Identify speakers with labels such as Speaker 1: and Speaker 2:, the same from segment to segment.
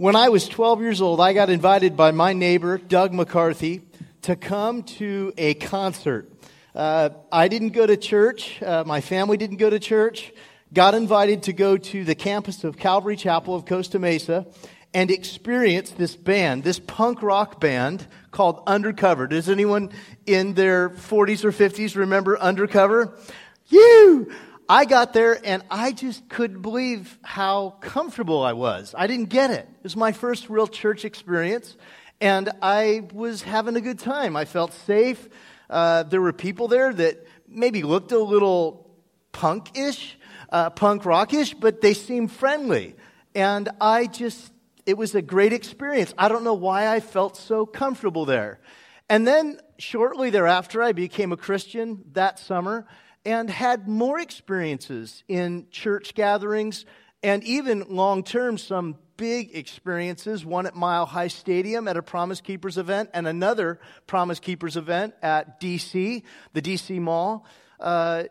Speaker 1: When I was 12 years old, I got invited by my neighbor, Doug McCarthy, to come to a concert. Uh, I didn't go to church. Uh, my family didn't go to church. Got invited to go to the campus of Calvary Chapel of Costa Mesa and experience this band, this punk rock band called Undercover. Does anyone in their 40s or 50s remember Undercover? You! I got there and I just couldn't believe how comfortable I was. I didn't get it. It was my first real church experience and I was having a good time. I felt safe. Uh, there were people there that maybe looked a little punk-ish, uh, punk rockish, but they seemed friendly. And I just, it was a great experience. I don't know why I felt so comfortable there. And then shortly thereafter, I became a Christian that summer and had more experiences in church gatherings and even long term, some big experiences. One at Mile High Stadium at a Promise Keepers event, and another Promise Keepers event at DC, the DC Mall. Uh,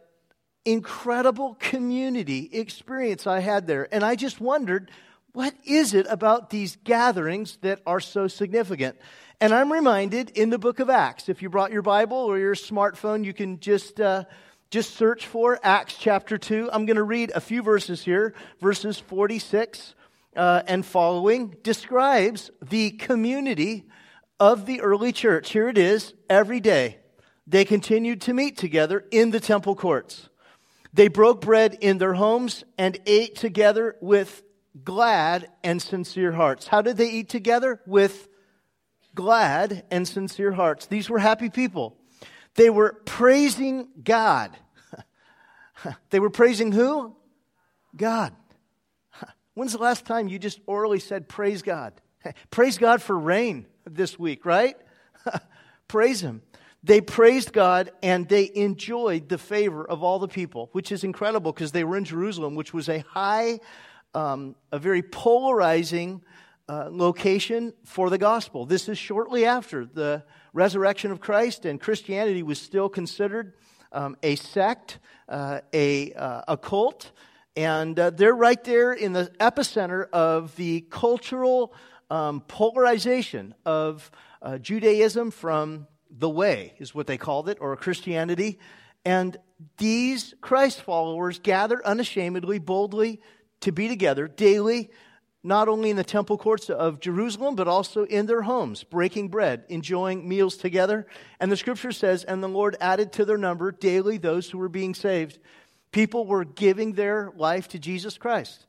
Speaker 1: incredible community experience I had there. And I just wondered, what is it about these gatherings that are so significant? And I'm reminded in the book of Acts, if you brought your Bible or your smartphone, you can just. Uh, just search for Acts chapter 2. I'm going to read a few verses here. Verses 46 uh, and following describes the community of the early church. Here it is every day. They continued to meet together in the temple courts. They broke bread in their homes and ate together with glad and sincere hearts. How did they eat together? With glad and sincere hearts. These were happy people. They were praising God. they were praising who? God. When's the last time you just orally said, Praise God? Praise God for rain this week, right? Praise Him. They praised God and they enjoyed the favor of all the people, which is incredible because they were in Jerusalem, which was a high, um, a very polarizing uh, location for the gospel. This is shortly after the resurrection of Christ, and Christianity was still considered um, a sect, uh, a, uh, a cult, and uh, they're right there in the epicenter of the cultural um, polarization of uh, Judaism from the way, is what they called it, or Christianity. And these Christ followers gather unashamedly, boldly to be together daily not only in the temple courts of Jerusalem, but also in their homes, breaking bread, enjoying meals together. And the scripture says, And the Lord added to their number daily those who were being saved. People were giving their life to Jesus Christ.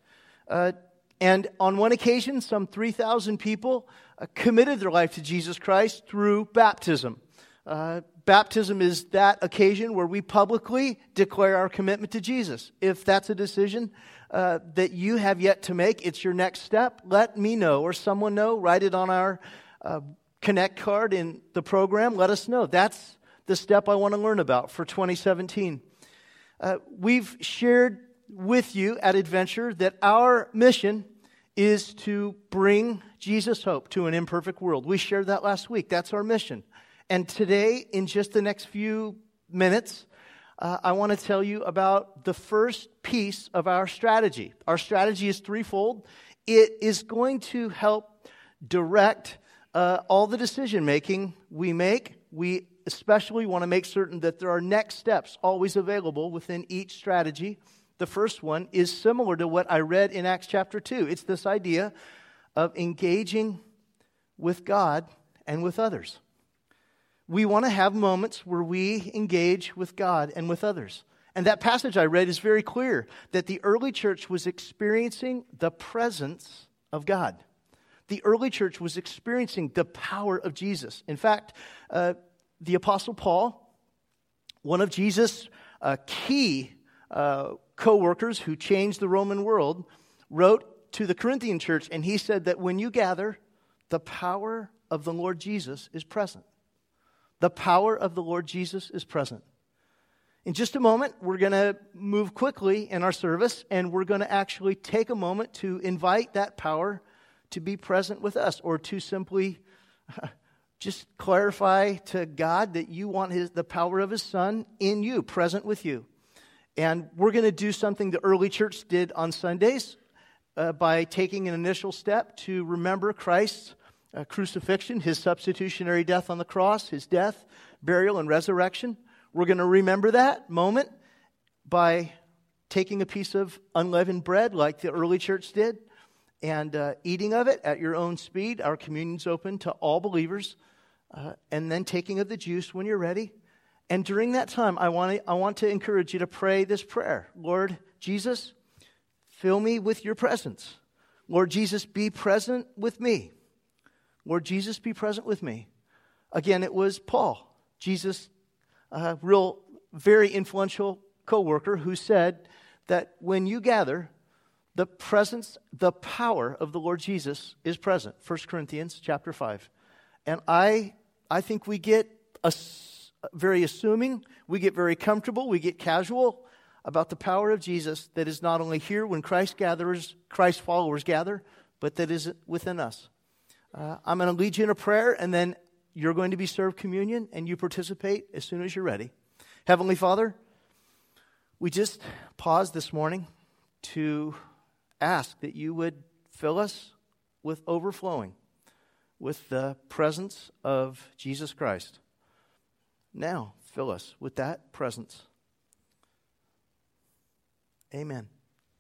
Speaker 1: Uh, and on one occasion, some 3,000 people uh, committed their life to Jesus Christ through baptism. Uh, baptism is that occasion where we publicly declare our commitment to Jesus. If that's a decision uh, that you have yet to make, it's your next step, let me know or someone know. Write it on our uh, Connect card in the program. Let us know. That's the step I want to learn about for 2017. Uh, we've shared with you at Adventure that our mission is to bring Jesus hope to an imperfect world. We shared that last week. That's our mission. And today, in just the next few minutes, uh, I want to tell you about the first piece of our strategy. Our strategy is threefold. It is going to help direct uh, all the decision making we make. We especially want to make certain that there are next steps always available within each strategy. The first one is similar to what I read in Acts chapter 2. It's this idea of engaging with God and with others we want to have moments where we engage with God and with others. And that passage I read is very clear that the early church was experiencing the presence of God. The early church was experiencing the power of Jesus. In fact, uh, the Apostle Paul, one of Jesus' uh, key uh, co workers who changed the Roman world, wrote to the Corinthian church, and he said that when you gather, the power of the Lord Jesus is present. The power of the Lord Jesus is present. In just a moment, we're going to move quickly in our service, and we're going to actually take a moment to invite that power to be present with us, or to simply just clarify to God that you want his, the power of His Son in you, present with you. And we're going to do something the early church did on Sundays uh, by taking an initial step to remember Christ's uh, crucifixion, his substitutionary death on the cross, his death, burial, and resurrection. We're going to remember that moment by taking a piece of unleavened bread like the early church did and uh, eating of it at your own speed. Our communion's open to all believers. Uh, and then taking of the juice when you're ready. And during that time, I want, to, I want to encourage you to pray this prayer Lord Jesus, fill me with your presence. Lord Jesus, be present with me. Lord Jesus, be present with me. Again, it was Paul, Jesus' uh, real, very influential co worker, who said that when you gather, the presence, the power of the Lord Jesus is present. 1 Corinthians chapter 5. And I, I think we get a, very assuming, we get very comfortable, we get casual about the power of Jesus that is not only here when Christ gatherers, Christ followers gather, but that is within us. Uh, I'm going to lead you in a prayer, and then you're going to be served communion, and you participate as soon as you're ready. Heavenly Father, we just paused this morning to ask that you would fill us with overflowing with the presence of Jesus Christ. Now, fill us with that presence. Amen.